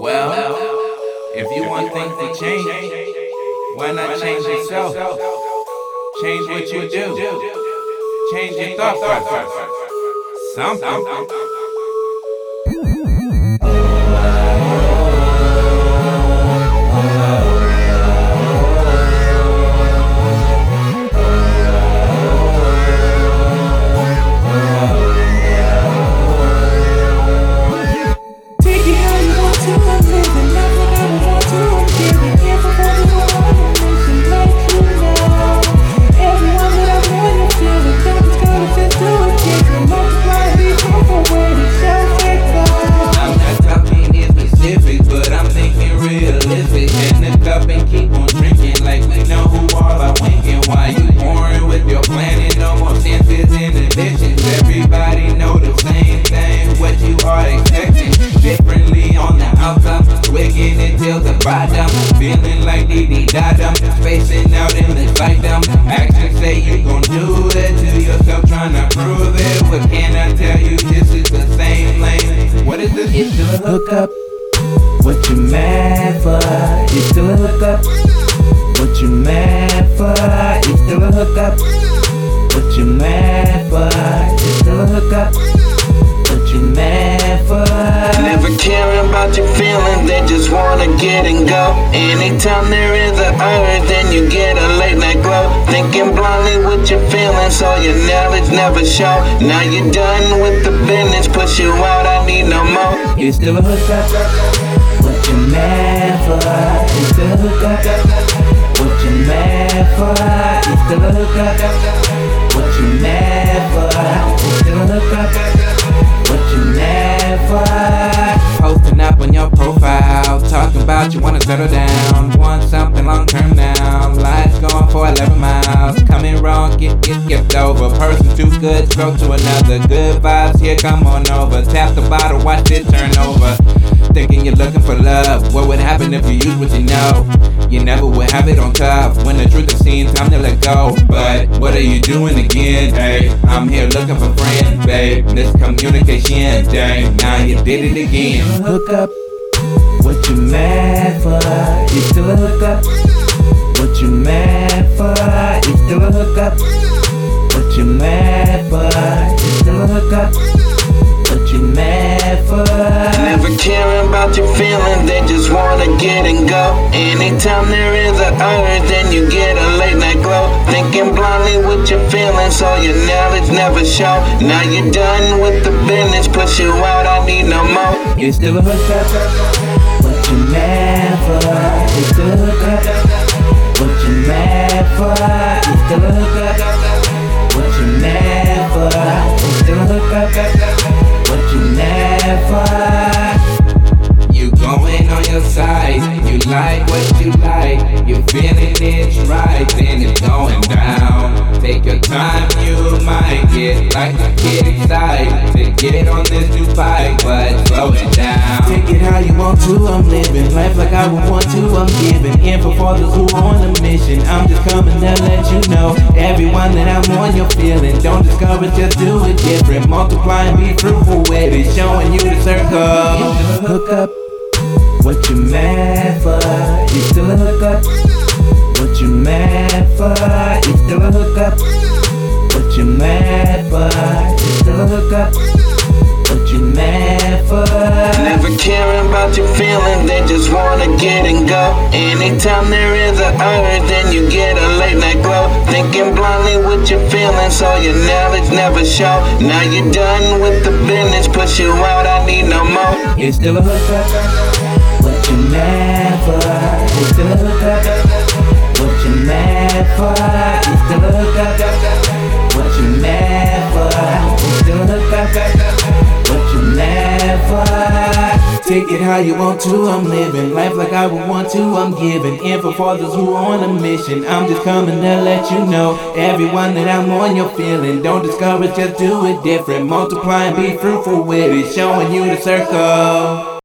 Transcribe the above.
Well, if you want things to change, why not change yourself? Change what you do. Change your thought process. Something. Feeling like Dee Dee Dada, spacing out in the fight them. Actions say you gon' do it to yourself, trying to prove it. What can I tell you? This is the same lane. What is this? It's still a hookup. What you mad for? It's still a hookup. What you mad for? It's still a hookup. What you mad wanna get and go. Anytime there is a urge, then you get a late night glow. Thinking blindly with your feelings, so your knowledge never show. Now you're done with the business, push you out, I need no more. It's still a hookup. What you mad for? It's still a hookup. What you mad for? It's still a hookup. What you mad for? 11 miles, coming wrong, get get skipped over. Person too good, stroke to another. Good vibes here, come on over. Tap the bottle, watch it turn over. Thinking you're looking for love, what would happen if you use what you know? You never would have it on top. When the truth is seen, time to let go. But what are you doing again? Hey, I'm here looking for friends, babe. Miscommunication, dang, now you did it again. Hookup. What you mad for? You still a hookup. What you mad for? It's still a hookup. What you mad for? It's still a hookup. What you mad for? Never caring about your feelings, they just wanna get and go. Anytime there is a urge, then you get a late night glow. Thinking blindly with your feelings, so your knowledge never show. Now you're done with the business, push you out, I need no more. It's still a hookup. What you mad for? It's still a hookup. What you mad for? It's still a hookup. What you mad for? It's still a hookup. What you mad for? You going on your side, you like what you like, you feeling it's right, then it's going down. Take your time, you might get like a kid excited to get on this new bike, but slow it life like I would want to, I'm giving info for those who on a mission. I'm just coming to let you know, everyone that I'm on your feeling. Don't discourage, just do it different. Multiply and be fruitful with it, showing you the circle. Hook up. What you mad for? You still a hookup. What you mad for? You still a hookup. What you mad for? You still a hookup. What you mad for? Never caring about your feelings, wanna get and go. Anytime there is a urge, then you get a late night glow. Thinking blindly with your feelings, so your knowledge never show. Now you're done with the business, push you out, I need no more. It's still a hookup. What you mad for? It's still a hookup. What you mad for? How you want to. I'm living life like I would want to. I'm giving info for those who are on a mission. I'm just coming to let you know, everyone that I'm on your feeling. Don't discourage, just do it different. Multiply and be fruitful with it, showing you the circle.